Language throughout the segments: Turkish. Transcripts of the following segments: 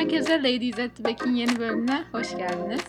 herkese Ladies at the Back'in yeni bölümüne hoş geldiniz.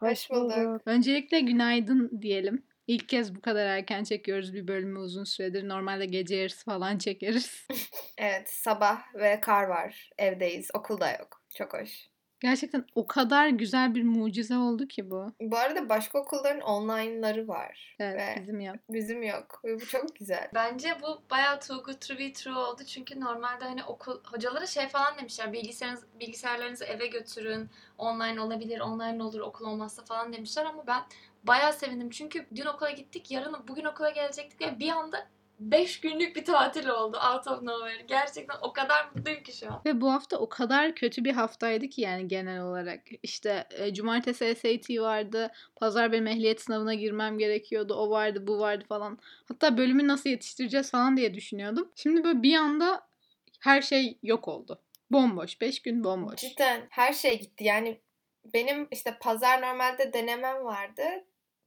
Hoş bulduk. Öncelikle günaydın diyelim. İlk kez bu kadar erken çekiyoruz bir bölümü uzun süredir. Normalde gece yarısı falan çekeriz. Evet, sabah ve kar var. Evdeyiz, okulda yok. Çok hoş. Gerçekten o kadar güzel bir mucize oldu ki bu. Bu arada başka okulların online'ları var. Evet Ve bizim yok. bizim yok. Ve bu çok güzel. Bence bu bayağı too good to be true oldu. Çünkü normalde hani okul hocalara şey falan demişler. Bilgisayarınız, bilgisayarlarınızı eve götürün. Online olabilir, online olur, okul olmazsa falan demişler ama ben bayağı sevindim. Çünkü dün okula gittik, yarın bugün okula gelecektik ve bir anda 5 günlük bir tatil oldu out of nowhere. Gerçekten o kadar mutluyum ki şu an. Ve bu hafta o kadar kötü bir haftaydı ki yani genel olarak. İşte e, cumartesi SAT vardı. Pazar benim ehliyet sınavına girmem gerekiyordu. O vardı, bu vardı falan. Hatta bölümü nasıl yetiştireceğiz falan diye düşünüyordum. Şimdi böyle bir anda her şey yok oldu. Bomboş. 5 gün bomboş. Cidden her şey gitti. Yani benim işte pazar normalde denemem vardı.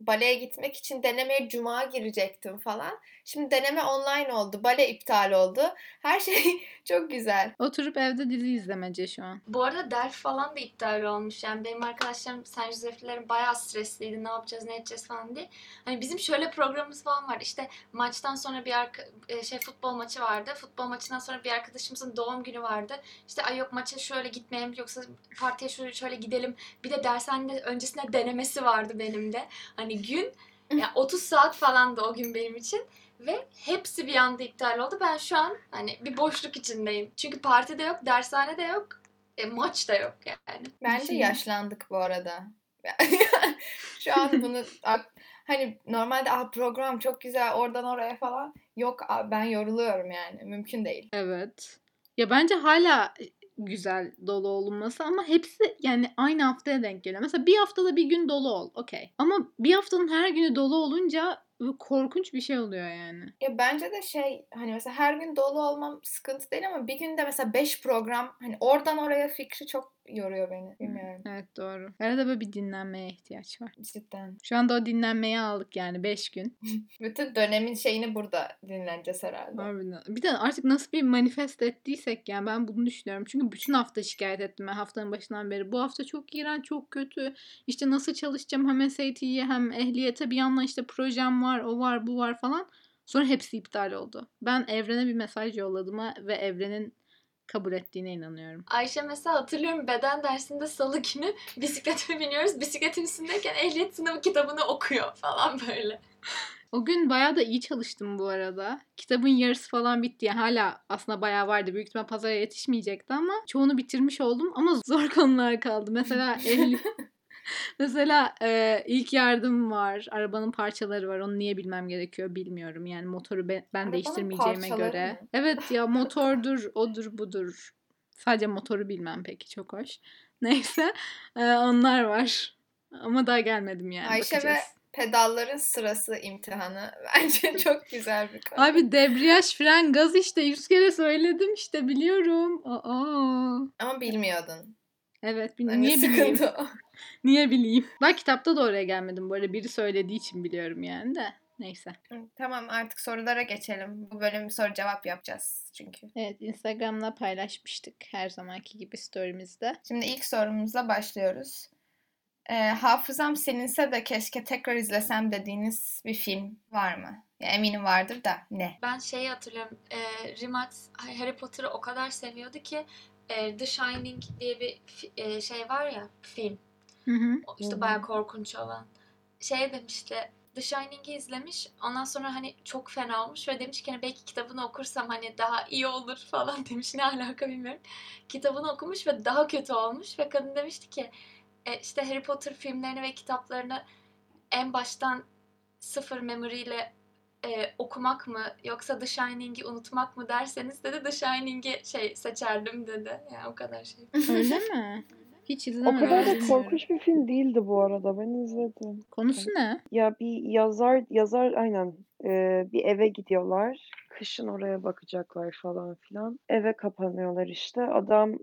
Baleye gitmek için denemeye cuma girecektim falan. Şimdi deneme online oldu. Bale iptal oldu. Her şey çok güzel. Oturup evde dizi izlemece şu an. Bu arada ders falan da iptal olmuş. Yani benim arkadaşlarım, San Jose'lilerim bayağı stresliydi. Ne yapacağız, ne edeceğiz falan diye. Hani bizim şöyle programımız falan var. İşte maçtan sonra bir arka, e, şey futbol maçı vardı. Futbol maçından sonra bir arkadaşımızın doğum günü vardı. İşte ay yok maça şöyle gitmeyelim yoksa partiye şöyle, şöyle gidelim. Bir de dershanede öncesinde denemesi vardı benim de. Hani gün ya 30 saat falan da o gün benim için. Ve hepsi bir anda iptal oldu. Ben şu an hani bir boşluk içindeyim. Çünkü parti de yok, dershane de yok, e, maç da yok yani. Bence Şey- yaşlandık bu arada. Şu an bunu hani normalde ah program çok güzel oradan oraya falan. Yok ben yoruluyorum yani. Mümkün değil. Evet. Ya bence hala güzel dolu olunması ama hepsi yani aynı haftaya denk geliyor. Mesela bir haftada bir gün dolu ol. Okey. Ama bir haftanın her günü dolu olunca korkunç bir şey oluyor yani. Ya bence de şey hani mesela her gün dolu olmam sıkıntı değil ama bir günde mesela 5 program hani oradan oraya fikri çok yoruyor beni. Bilmiyorum. Evet doğru. Arada böyle bir dinlenmeye ihtiyaç var. Cidden. Şu anda o dinlenmeyi aldık yani 5 gün. Bütün dönemin şeyini burada dinleneceğiz herhalde. Harbiden. Bir de artık nasıl bir manifest ettiysek yani ben bunu düşünüyorum. Çünkü bütün hafta şikayet ettim ben haftanın başından beri. Bu hafta çok iğrenç, çok kötü. İşte nasıl çalışacağım hem SAT'ye hem ehliyete bir yandan işte projem var, o var, bu var falan. Sonra hepsi iptal oldu. Ben evrene bir mesaj yolladım ve evrenin kabul ettiğine inanıyorum. Ayşe mesela hatırlıyorum beden dersinde salı günü bisiklete biniyoruz. Bisikletin üstündeyken ehliyet sınavı kitabını okuyor falan böyle. O gün bayağı da iyi çalıştım bu arada. Kitabın yarısı falan bitti. Yani hala aslında bayağı vardı. Büyük ihtimal pazara yetişmeyecekti ama çoğunu bitirmiş oldum. Ama zor konular kaldı. Mesela ehli... Mesela e, ilk yardım var. Arabanın parçaları var. Onu niye bilmem gerekiyor bilmiyorum. Yani motoru ben, ben Arabanın değiştirmeyeceğime göre. mı? Evet ya motordur, odur budur. Sadece motoru bilmem peki çok hoş. Neyse e, onlar var. Ama daha gelmedim yani. Ayşe bakacağız. ve pedalların sırası imtihanı bence çok güzel bir konu. Abi debriyaj, fren, gaz işte yüz kere söyledim işte biliyorum. Aa. Ama bilmiyordun. Evet Hani niye bileyim? Niye bileyim? Ben kitapta da oraya gelmedim arada. Biri söylediği için biliyorum yani de. Neyse. Tamam artık sorulara geçelim. Bu bölüm soru cevap yapacağız çünkü. Evet Instagram'da paylaşmıştık her zamanki gibi story'mizde. Şimdi ilk sorumuzla başlıyoruz. Ee, hafızam silinse de keşke tekrar izlesem dediğiniz bir film var mı? Ya eminim vardır da ne? Ben şeyi hatırlıyorum. E, Rimat Harry Potter'ı o kadar seviyordu ki e, The Shining diye bir e, şey var ya film. Hı hı. O İşte Hı hı. bayağı korkunç olan. Şey demişti. The Shining'i izlemiş. Ondan sonra hani çok fena olmuş ve demiş ki hani belki kitabını okursam hani daha iyi olur falan demiş. Ne alaka bilmiyorum. Kitabını okumuş ve daha kötü olmuş ve kadın demişti ki e, işte Harry Potter filmlerini ve kitaplarını en baştan sıfır memoriyle e, okumak mı yoksa The Shining'i unutmak mı derseniz dedi The Shining'i şey seçerdim dedi. Yani o kadar şey. Öyle mi? Hiç O izlemedim. kadar da korkunç bir film değildi bu arada. Ben izledim. Konusu ne? Ya bir yazar yazar aynen e, bir eve gidiyorlar. Kışın oraya bakacaklar falan filan. Eve kapanıyorlar işte. Adam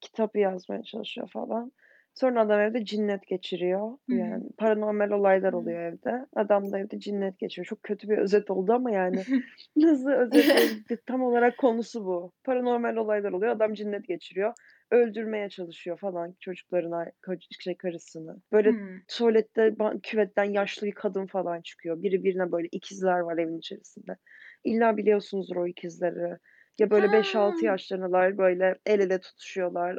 kitabı yazmaya çalışıyor falan. Sonra adam evde cinnet geçiriyor. Hı hı. Yani paranormal olaylar oluyor evde. Adam da evde cinnet geçiriyor. Çok kötü bir özet oldu ama yani nasıl özetleyelim? Tam olarak konusu bu. Paranormal olaylar oluyor. Adam cinnet geçiriyor. Öldürmeye çalışıyor falan çocuklarına, şey karısını. Böyle Hımm. tuvalette küvetten yaşlı bir kadın falan çıkıyor. Biri birine böyle ikizler var evin içerisinde. İlla biliyorsunuzdur o ikizleri. Ya böyle Ha! 5-6 yaşlarındalar böyle el ele tutuşuyorlar.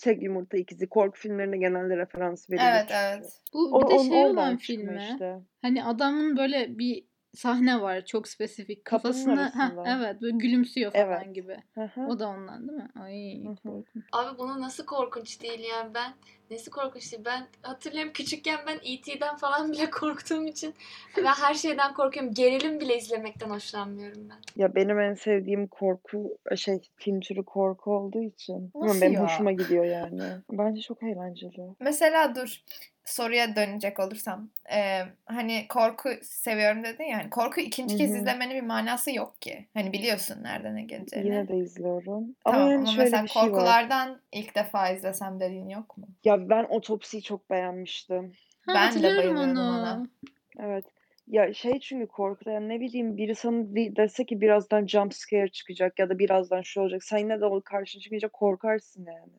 Tek yumurta ikizi korku filmlerine genelde referans verilir Evet evet. Bu O, bir de on, şey olan çıkma film mi? işte. Hani adamın böyle bir sahne var çok spesifik. Arasında. evet böyle gülümsüyor falan Evet. gibi. Hı hı. O da ondan değil mi? Ay korkunç. Abi bunu nasıl korkunç değil yani ben nesi korkunç değil ben hatırlıyorum küçükken ben E.T.'den falan bile korktuğum için ve her şeyden korkuyorum gerilim bile izlemekten hoşlanmıyorum ben. Ya benim en sevdiğim korku şey film türü korku olduğu için. Nasıl benim ya? hoşuma gidiyor yani. Bence çok eğlenceli. Mesela dur soruya dönecek olursam. Ee, hani korku seviyorum dedin ya. Hani korku ikinci kez hı. izlemenin bir manası yok ki. Hani biliyorsun nereden ne geleceğini. Yine de izliyorum. Ama Tamam yani ama şöyle mesela bir şey var. korkulardan ilk defa izlesem dediğin yok mu? Ya ben otopsiyi çok beğenmiştim. Ha Ben de bayılıyordum onu. ona. Evet. Ya şey çünkü korkuda yani ne bileyim biri sana de- dese ki birazdan jump scare çıkacak ya da birazdan şu olacak. Sen yine de o karşına çıkınca korkarsın yani.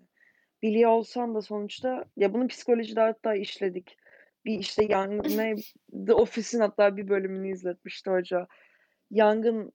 Biliyor olsan da sonuçta ya bunu psikolojide hatta işledik. Bir işte yangın ne The Office'in hatta bir bölümünü izletmişti hoca. Yangın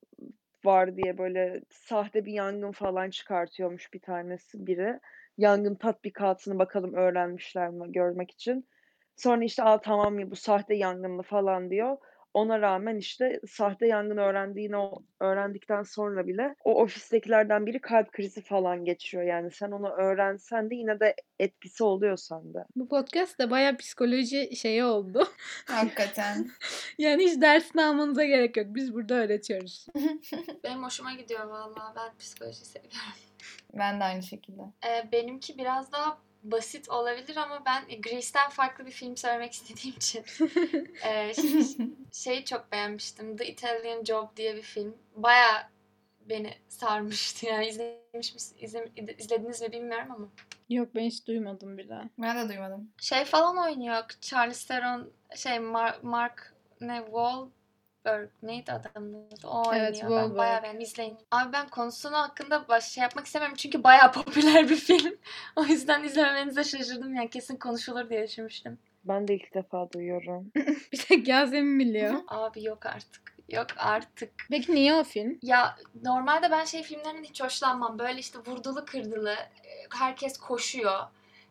var diye böyle sahte bir yangın falan çıkartıyormuş bir tanesi biri. Yangın tatbikatını bakalım öğrenmişler mi görmek için. Sonra işte aa tamam ya bu sahte yangınlı falan diyor. Ona rağmen işte sahte yangın öğrendiğini o öğrendikten sonra bile o ofistekilerden biri kalp krizi falan geçiriyor. Yani sen onu öğrensen de yine de etkisi oluyor sende. Bu podcast da bayağı psikoloji şeyi oldu. Hakikaten. yani hiç dersini almanıza gerek yok. Biz burada öğretiyoruz. Benim hoşuma gidiyor vallahi ben psikoloji seviyorum. Ben de aynı şekilde. Ee, benimki biraz daha basit olabilir ama ben Grease'ten farklı bir film söylemek istediğim için e, ş- şeyi çok beğenmiştim. The Italian Job diye bir film. Baya beni sarmıştı yani izlemiş izle, izlediniz mi bilmiyorum ama. Yok ben hiç duymadım bile. Ben de duymadım. Şey falan oynuyor. Charles Theron şey Mar- Mark ne Wahlberg neydi adamın adı? O oynuyor. Evet, ben Wahlberg. bayağı beğendim. İzleyin. Abi ben konusunu hakkında baş şey yapmak istemiyorum çünkü bayağı popüler bir film. o yüzden izlememenize şaşırdım yani kesin konuşulur diye düşünmüştüm. Ben de ilk defa duyuyorum. Bir tek Yasemin biliyor. Abi yok artık. Yok artık. Peki niye o film? Ya normalde ben şey filmlerinden hiç hoşlanmam. Böyle işte vurdulu kırdılı, e, herkes koşuyor.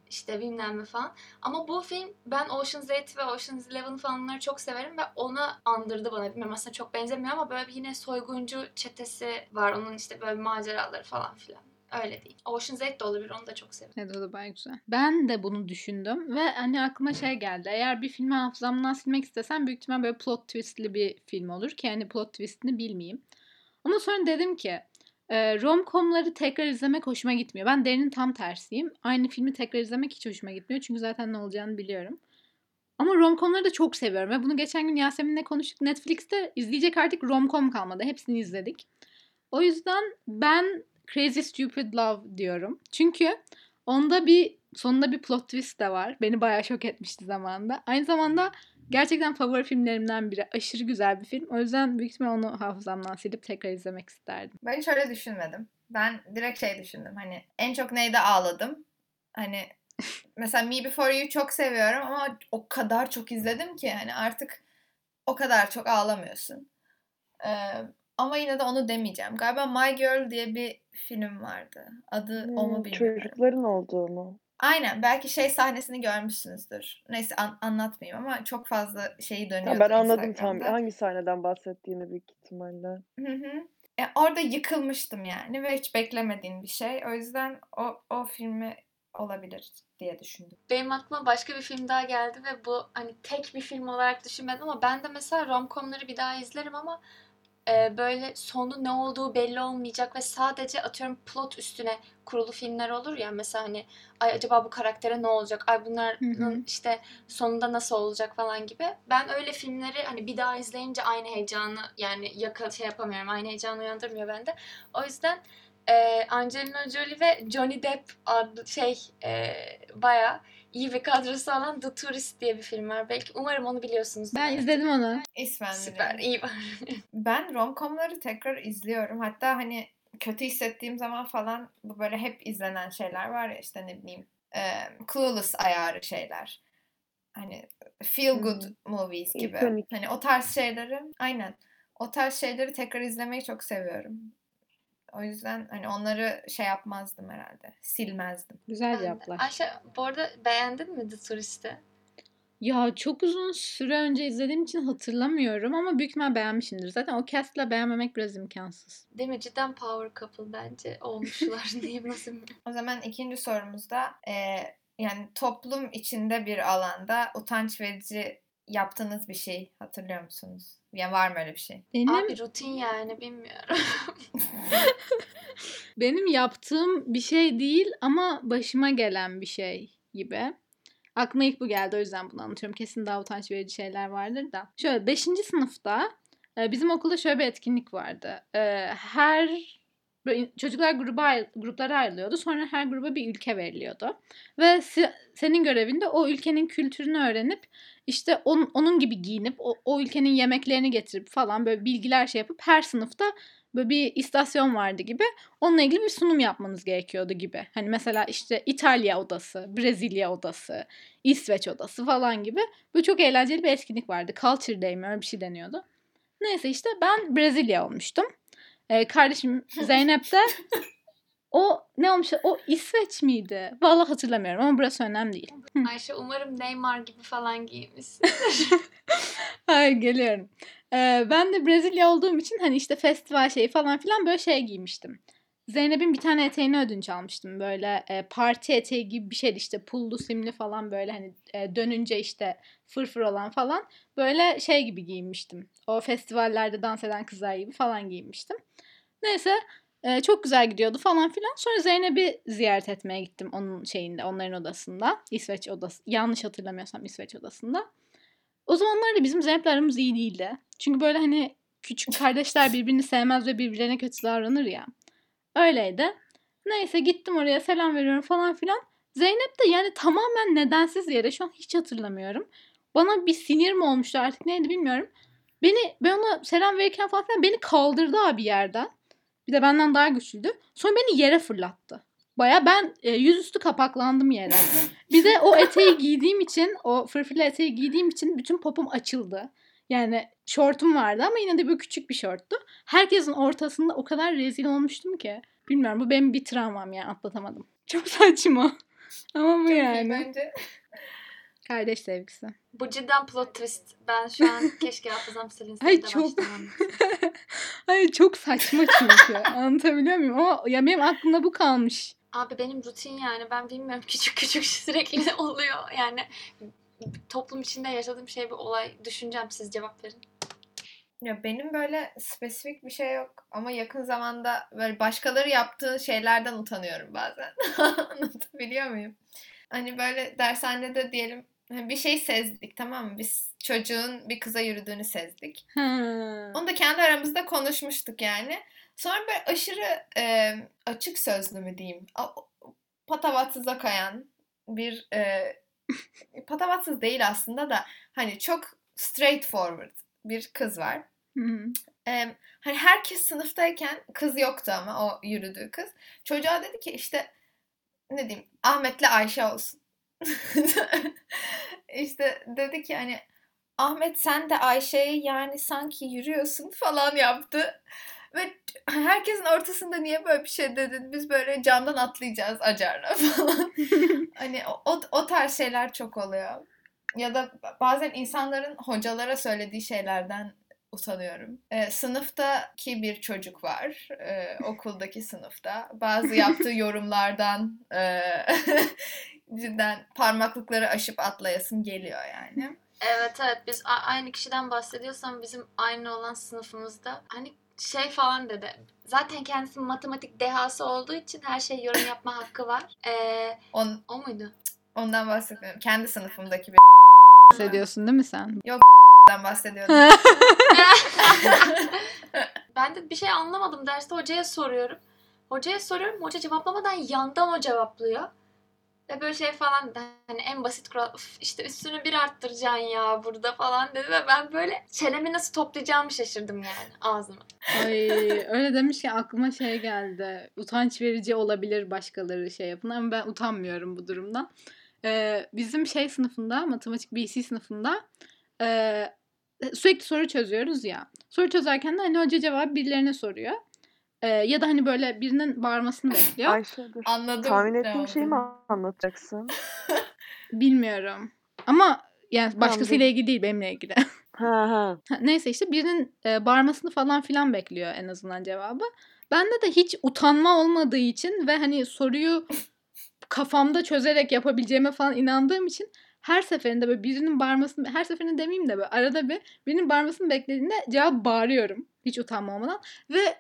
İşte bilmem ne falan. Ama bu film ben Ocean's 8 ve Ocean's 11 falanları çok severim ve ona andırdı bana. Bilmiyorum aslında çok benzemiyor ama böyle bir yine soyguncu çetesi var. Onun işte böyle maceraları falan filan. Öyle değil. Ocean's 8 de olabilir. Onu da çok severim. Evet o da bayağı güzel. Ben de bunu düşündüm ve hani aklıma şey geldi. Eğer bir filmi hafızamdan silmek istesem büyük ihtimal böyle plot twistli bir film olur ki hani plot twistini bilmeyeyim. Ama sonra dedim ki e, rom-com'ları tekrar izlemek hoşuma gitmiyor. Ben Derin'in tam tersiyim. Aynı filmi tekrar izlemek hiç hoşuma gitmiyor. Çünkü zaten ne olacağını biliyorum. Ama rom-com'ları da çok seviyorum. Ve bunu geçen gün Yasemin'le konuştuk. Netflix'te izleyecek artık rom-com kalmadı. Hepsini izledik. O yüzden ben Crazy Stupid Love diyorum. Çünkü onda bir sonunda bir plot twist de var. Beni bayağı şok etmişti zamanında. Aynı zamanda gerçekten favori filmlerimden biri. Aşırı güzel bir film. O yüzden büyük ihtimal onu hafızamdan silip tekrar izlemek isterdim. Ben hiç öyle düşünmedim. Ben direkt şey düşündüm. Hani en çok neyde ağladım? Hani mesela Me Before You'yu çok seviyorum ama o kadar çok izledim ki hani artık o kadar çok ağlamıyorsun. Ee, ama yine de onu demeyeceğim. Galiba My Girl diye bir film vardı. Adı o mu Hmm, bilmiyorum. çocukların olduğu mu? Aynen. Belki şey sahnesini görmüşsünüzdür. Neyse an- anlatmayayım ama çok fazla şeyi dönüyordu Tamam, ben anladım tam hangi sahneden bahsettiğini büyük ihtimalle. Hı hı. Ya orada yıkılmıştım yani ve hiç beklemediğim bir şey. O yüzden o, o filmi olabilir diye düşündüm. Benim aklıma başka bir film daha geldi ve bu hani tek bir film olarak düşünmedim ama ben de mesela romcomları bir daha izlerim ama e, böyle sonu ne olduğu belli olmayacak ve sadece atıyorum plot üstüne kurulu filmler olur ya mesela hani ay acaba bu karaktere ne olacak? Ay bunların işte sonunda nasıl olacak? falan gibi. Ben öyle filmleri hani bir daha izleyince aynı heyecanı yani yaka şey yapamıyorum aynı heyecanı uyandırmıyor bende. O yüzden e, Angelina Jolie ve Johnny Depp adlı şey e, bayağı iyi bir kadrosu olan The Tourist diye bir film var. Belki umarım onu biliyorsunuz. Ben izledim onu. İsmen Süper, iyi var. Ben romcomları tekrar izliyorum. Hatta hani kötü hissettiğim zaman falan bu böyle hep izlenen şeyler var ya işte ne bileyim e, Clueless ayarı şeyler. Hani feel good movies gibi. Hani o tarz şeyleri aynen. O tarz şeyleri tekrar izlemeyi çok seviyorum. O yüzden hani onları şey yapmazdım herhalde. Silmezdim. Güzel cevaplar. Ayşe bu arada beğendin mi The Tourist'i? Ya çok uzun süre önce izlediğim için hatırlamıyorum ama büyük ihtimal beğenmişimdir. Zaten o cast'la beğenmemek biraz imkansız. Değil mi? Cidden power couple bence olmuşlar diyeyim nasıl. O zaman ikinci sorumuzda e, yani toplum içinde bir alanda utanç verici yaptığınız bir şey hatırlıyor musunuz? Ya var mı öyle bir şey? Benim Abi rutin yani bilmiyorum. benim yaptığım bir şey değil ama başıma gelen bir şey gibi. Aklıma ilk bu geldi o yüzden bunu anlatıyorum. Kesin daha utanç verici şeyler vardır da. Şöyle 5. sınıfta e, bizim okulda şöyle bir etkinlik vardı. E, Her böyle çocuklar gruba gruplara ayrılıyordu. Sonra her gruba bir ülke veriliyordu. Ve si- senin görevinde o ülkenin kültürünü öğrenip işte onun, onun gibi giyinip o, o ülkenin yemeklerini getirip falan böyle bilgiler şey yapıp her sınıfta böyle bir istasyon vardı gibi onunla ilgili bir sunum yapmanız gerekiyordu gibi. Hani mesela işte İtalya odası, Brezilya odası, İsveç odası falan gibi. Böyle çok eğlenceli bir etkinlik vardı. Culture Day mi öyle bir şey deniyordu. Neyse işte ben Brezilya olmuştum. Ee, kardeşim Zeynep de o ne olmuş? O İsveç miydi? Vallahi hatırlamıyorum ama burası önemli değil. Ayşe umarım Neymar gibi falan giymişsin. Hayır geliyorum. Ee, ben de Brezilya olduğum için hani işte festival şeyi falan filan böyle şey giymiştim. Zeynep'in bir tane eteğini ödünç almıştım. Böyle e, parti eteği gibi bir şeydi işte pullu simli falan böyle hani e, dönünce işte fırfır olan falan. Böyle şey gibi giyinmiştim. O festivallerde dans eden kızlar gibi falan giyinmiştim. Neyse e, çok güzel gidiyordu falan filan. Sonra Zeynep'i ziyaret etmeye gittim onun şeyinde onların odasında. İsveç odası. Yanlış hatırlamıyorsam İsveç odasında. O zamanlar da bizim Zeynep'le aramız iyi değildi. Çünkü böyle hani küçük kardeşler birbirini sevmez ve birbirlerine kötü davranır ya. Öyleydi. Neyse gittim oraya selam veriyorum falan filan. Zeynep de yani tamamen nedensiz yere şu an hiç hatırlamıyorum. Bana bir sinir mi olmuştu artık neydi bilmiyorum. Beni ben ona selam verirken falan filan beni kaldırdı abi yerden. Bir de benden daha güçlüydü. Sonra beni yere fırlattı. Baya ben e, yüzüstü kapaklandım yere. Bir de o eteği giydiğim için, o fırfırlı eteği giydiğim için bütün popom açıldı. Yani şortum vardı ama yine de böyle küçük bir şorttu. Herkesin ortasında o kadar rezil olmuştum ki. Bilmiyorum bu benim bir travmam yani atlatamadım. Çok saçma. Ama bu Çok yani. bence. Kardeş sevgisi. Bu cidden plot twist. Ben şu an keşke hafızam silinse Ay, çok-. Hayır çok saçma çünkü. Anlatabiliyor muyum? Ama ya benim aklımda bu kalmış. Abi benim rutin yani ben bilmiyorum küçük küçük sürekli oluyor. Yani toplum içinde yaşadığım şey bir olay. Düşüneceğim siz cevap verin. Ya benim böyle spesifik bir şey yok ama yakın zamanda böyle başkaları yaptığı şeylerden utanıyorum bazen. Anlatabiliyor muyum? Hani böyle dershanede diyelim hani bir şey sezdik tamam mı? Biz çocuğun bir kıza yürüdüğünü sezdik. Ha. Onu da kendi aramızda konuşmuştuk yani. Sonra böyle aşırı e, açık sözlü mü diyeyim? Patavatsıza kayan bir e, patavatsız değil aslında da hani çok straightforward bir kız var. Hani herkes sınıftayken kız yoktu ama o yürüdüğü kız. Çocuğa dedi ki işte ne diyeyim Ahmet'le Ayşe olsun. işte dedi ki hani Ahmet sen de Ayşe'ye yani sanki yürüyorsun falan yaptı. Ve herkesin ortasında niye böyle bir şey dedin? Biz böyle camdan atlayacağız acarla falan. hani o, o tarz şeyler çok oluyor. Ya da bazen insanların hocalara söylediği şeylerden utanıyorum. Ee, sınıftaki bir çocuk var. Ee, okuldaki sınıfta. Bazı yaptığı yorumlardan e, cidden parmaklıkları aşıp atlayasım geliyor yani. Evet evet biz a- aynı kişiden bahsediyorsam bizim aynı olan sınıfımızda hani şey falan dedi. Zaten kendisi matematik dehası olduğu için her şey yorum yapma hakkı var. Ee, On, o muydu? ondan bahsetmiyorum. Kendi sınıfımdaki bir Bahsediyorsun değil mi sen? den bahsediyorum. Ben de bir şey anlamadım. Derste hocaya soruyorum. Hocaya soruyorum. Hoca cevaplamadan yandan o cevaplıyor. Ve böyle şey falan. Hani en basit kural "Üf, işte üstünü bir arttıracaksın ya burada falan dedi ve ben böyle çenemi nasıl toplayacağımı şaşırdım yani ağzımı. Ay öyle demişken aklıma şey geldi. Utanç verici olabilir başkaları şey yapın ama ben utanmıyorum bu durumdan. Ee, bizim şey sınıfında, matematik BC sınıfında e, sürekli soru çözüyoruz ya. Soru çözerken de hani hoca cevabı birilerine soruyor. Ee, ya da hani böyle birinin bağırmasını bekliyor. Ayşe dur. Anladım. Tahmin ettiğim şeyi mi anlatacaksın? Bilmiyorum. Ama yani başkasıyla ilgili değil benimle ilgili. Ha ha. Ha, Neyse işte birinin e, bağırmasını falan filan bekliyor en azından cevabı. Bende de hiç utanma olmadığı için ve hani soruyu kafamda çözerek yapabileceğime falan inandığım için her seferinde böyle birinin bağırmasını her seferinde demeyeyim de böyle arada bir birinin bağırmasını beklediğinde cevap bağırıyorum hiç utanma olmadan ve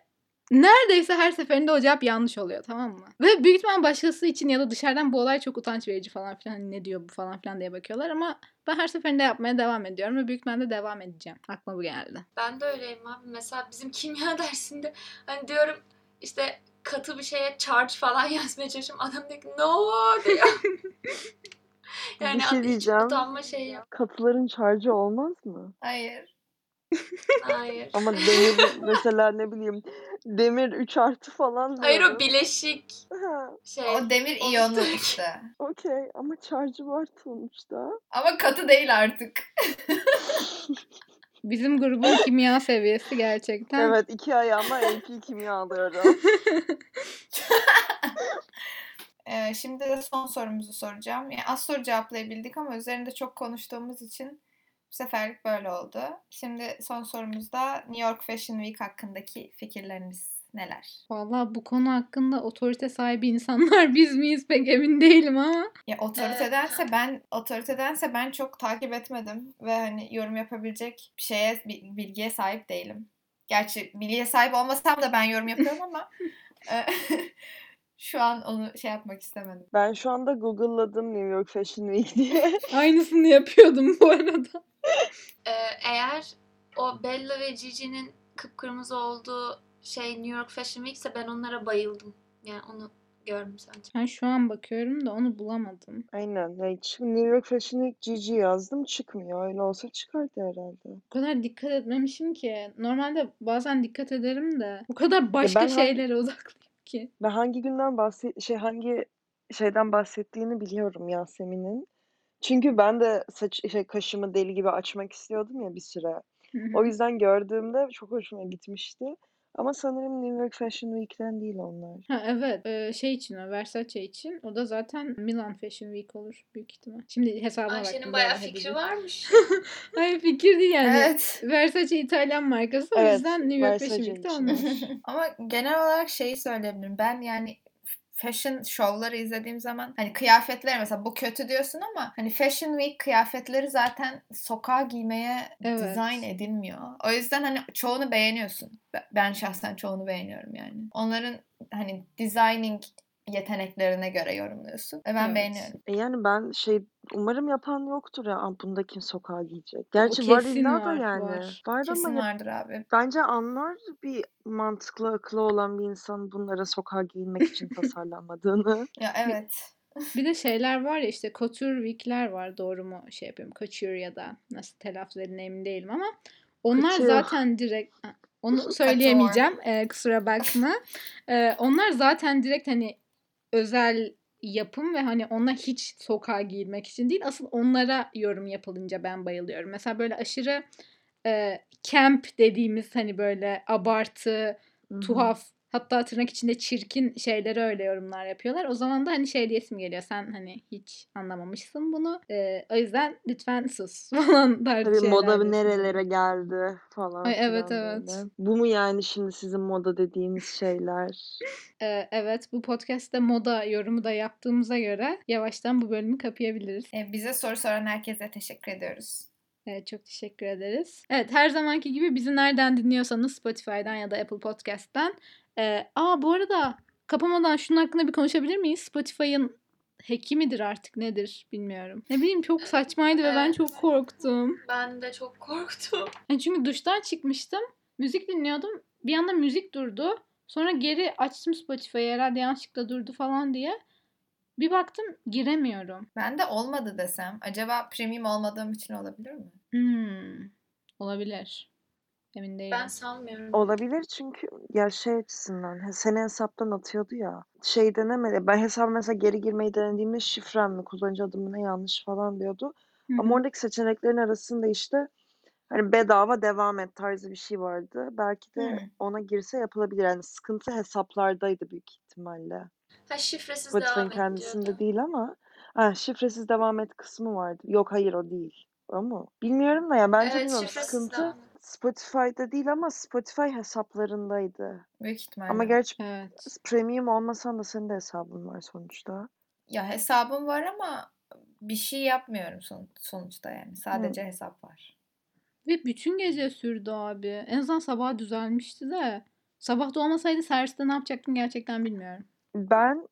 neredeyse her seferinde o cevap yanlış oluyor tamam mı? Ve büyük ihtimal başkası için ya da dışarıdan bu olay çok utanç verici falan filan hani ne diyor bu falan filan diye bakıyorlar ama ben her seferinde yapmaya devam ediyorum ve büyük ihtimalle devam edeceğim. Aklıma bu geldi. Ben de öyleyim abi. Mesela bizim kimya dersinde hani diyorum işte katı bir şeye charge falan yazmaya çalışıyorum. Adam diyor ki no diyor. yani Bir şey diyeceğim. utanma şeyi yok. Katıların şarjı olmaz mı? Hayır. Hayır. Ama demir mesela ne bileyim demir 3 artı falan Hayır diyorum. o bileşik Ha, şey. O demir iyonu işte-. Okey ama şarjı var sonuçta. Ama katı değil artık. Bizim grubun kimya seviyesi gerçekten. Evet iki ayağıma AP kimya alıyorum. Ee, şimdi de son sorumuzu soracağım. Yani az soru cevaplayabildik ama üzerinde çok konuştuğumuz için bu seferlik böyle oldu. Şimdi son sorumuzda New York Fashion Week hakkındaki fikirleriniz neler? Vallahi bu konu hakkında otorite sahibi insanlar biz miyiz pek emin değilim ama. Ya otoritedense ben otoritedense ben çok takip etmedim ve hani yorum yapabilecek bir şeye bi- bilgiye sahip değilim. Gerçi bilgiye sahip olmasam da ben yorum yapıyorum ama e, şu an onu şey yapmak istemedim. Ben şu anda Google'ladım New York Fashion Week diye. Aynısını yapıyordum bu arada. Ee, eğer o Bella ve Gigi'nin kıpkırmızı olduğu şey New York Fashion Week ise ben onlara bayıldım. Yani onu gördüm sadece. Ben şu an bakıyorum da onu bulamadım. Aynen. Yani şimdi New York Fashion Week Gigi yazdım çıkmıyor. Öyle olsa çıkardı herhalde. O kadar dikkat etmemişim ki. Normalde bazen dikkat ederim de. O kadar başka ben şeylere odaklıyım ki. Ben hangi günden bahset şey hangi şeyden bahsettiğini biliyorum Yasemin'in. Çünkü ben de saç şey kaşımı deli gibi açmak istiyordum ya bir süre. Hı hı. O yüzden gördüğümde çok hoşuma gitmişti. Ama sanırım New York Fashion Week'ten değil onlar. Ha evet ee, şey için o Versace için o da zaten Milan Fashion Week olur büyük ihtimal. Şimdi hesabına baktım. Ayşe'nin bayağı fikri Hatice. varmış. Hayır fikir değil yani. Evet. Versace İtalyan markası o Evet, yüzden New York Fashion Versace Week'te için. olmuş. Ama genel olarak şeyi söyleyebilirim. Ben yani fashion şovları izlediğim zaman hani kıyafetler mesela bu kötü diyorsun ama hani Fashion Week kıyafetleri zaten sokağa giymeye Evet. dizayn edilmiyor. O yüzden hani çoğunu beğeniyorsun. Be- Ben şahsen çoğunu beğeniyorum yani. Onların hani designing yeteneklerine göre yorumluyorsun ve ben Evet. beğeniyorum. E yani ben şey umarım yapan yoktur ya. Bunda kim sokağa giyecek? Gerçi var illa da yani. var. Var Kesin ama vardır abi. bence anlar bir mantıklı akıllı olan bir insan bunlara sokağa giyinmek için tasarlanmadığını. Ya evet. Bir de şeyler var ya işte couture week'ler var doğru mu şey yapıyorum couture ya da nasıl telaffuz edildiğine emin değilim ama onlar Couture. zaten direkt onu söyleyemeyeceğim ee, kusura bakma. Ee, onlar zaten direkt hani özel yapım ve hani onlar hiç sokağa giyilmek için değil asıl onlara yorum yapılınca ben bayılıyorum. Mesela böyle aşırı e, camp dediğimiz hani böyle abartı Hı hı. tuhaf hatta tırnak içinde çirkin şeylere öyle yorumlar yapıyorlar. O zaman da hani şey diyesim geliyor. Sen hani hiç anlamamışsın bunu. Ee, o yüzden lütfen sus falan tarzı Tabii moda diyesim nerelere geldi falan Ay, evet, filan evet. böyle. Bu mu yani şimdi sizin moda dediğiniz şeyler? Ee, evet bu podcast'te moda yorumu da yaptığımıza göre yavaştan bu bölümü kapayabiliriz. E, bize soru soran herkese teşekkür ediyoruz. Evet, çok teşekkür ederiz. Evet her zamanki gibi bizi nereden dinliyorsanız Spotify'dan ya da Apple Podcast'ten. Ee, aa bu arada kapamadan şunun hakkında bir konuşabilir miyiz? Spotify'ın hack'i midir artık nedir bilmiyorum. Ne bileyim çok saçmaydı ve ben Evet. çok korktum. Ben de çok korktum. Yani çünkü duştan çıkmıştım. Müzik dinliyordum. Bir anda müzik durdu. Sonra geri açtım Spotify'ı herhalde yanlışlıkla durdu falan diye. Bir baktım giremiyorum. Ben de olmadı desem. Acaba premium olmadığım için olabilir mi? Hmm, olabilir. Emin değilim. Ben sanmıyorum. Olabilir çünkü ya şey açısından he- seni hesaptan atıyordu ya. Şey denemedi. Ben hesabı mesela geri girmeyi denediğimde şifrem mi kullanıcı adımı ne yanlış falan diyordu. Hı hı. Ama oradaki seçeneklerin arasında işte hani bedava devam et tarzı bir şey vardı. Belki de Hmm. ona girse yapılabilir. Yani sıkıntı hesaplardaydı büyük ihtimalle. Ha şifresiz Spotify'ın devam et kendisinde diyordu. değil ama ha, şifresiz devam et kısmı vardı. Yok hayır o değil. O mu? Bilmiyorum da ya bence Evet bilmiyorum şifresiz sıkıntı devam et. Spotify'da değil ama Spotify hesaplarındaydı. Büyük ihtimalle. Ama gerçi Evet. premium olmasan da senin de hesabın var sonuçta. Ya hesabım var ama bir şey yapmıyorum son- sonuçta yani. Sadece hesap var. Ve bütün gece sürdü abi. En azından sabah düzelmişti de. Sabah da olmasaydı serviste ne yapacaktım gerçekten bilmiyorum. Ben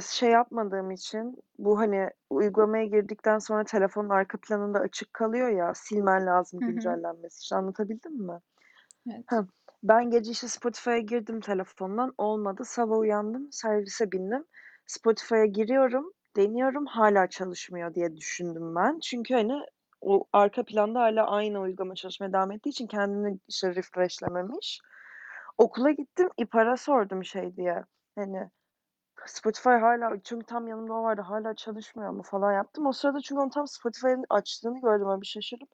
şey yapmadığım için bu hani uygulamaya girdikten sonra telefonun arka planında açık kalıyor ya silmen lazım Hı hı. güncellenmesi için anlatabildim mi? Evet. Ha, ben gece işte Spotify'a girdim telefondan olmadı. Sabah uyandım servise bindim. Spotify'a giriyorum deniyorum hala çalışmıyor diye düşündüm ben. Çünkü hani o arka planda hala aynı uygulama çalışmaya devam ettiği için kendini işte refreshlememiş. Okula gittim İPAR'a sordum şey diye. Hani Spotify hala çünkü tam yanımda o vardı hala çalışmıyor mu falan yaptım. O sırada çünkü onu tam Spotify'ın açtığını gördüm ben bir şaşırıp.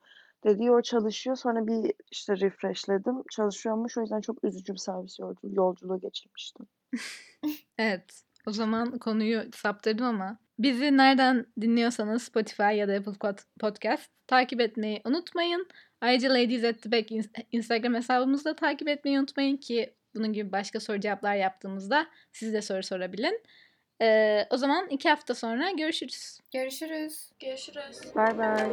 Dedi o çalışıyor sonra bir işte refreshledim çalışıyormuş o yüzden çok üzücü bir servis yolculuğu, yolculuğu geçirmiştim. Evet. O zaman konuyu saptırdım ama bizi nereden dinliyorsanız Spotify ya da Apple Pod- Podcast takip etmeyi unutmayın. Ayrıca Ladies at the Back ins- Instagram hesabımızı da takip etmeyi unutmayın ki bunun gibi başka soru cevaplar yaptığımızda siz de soru sorabilin. Ee, o zaman iki hafta sonra görüşürüz. Görüşürüz. Görüşürüz. Bay bay.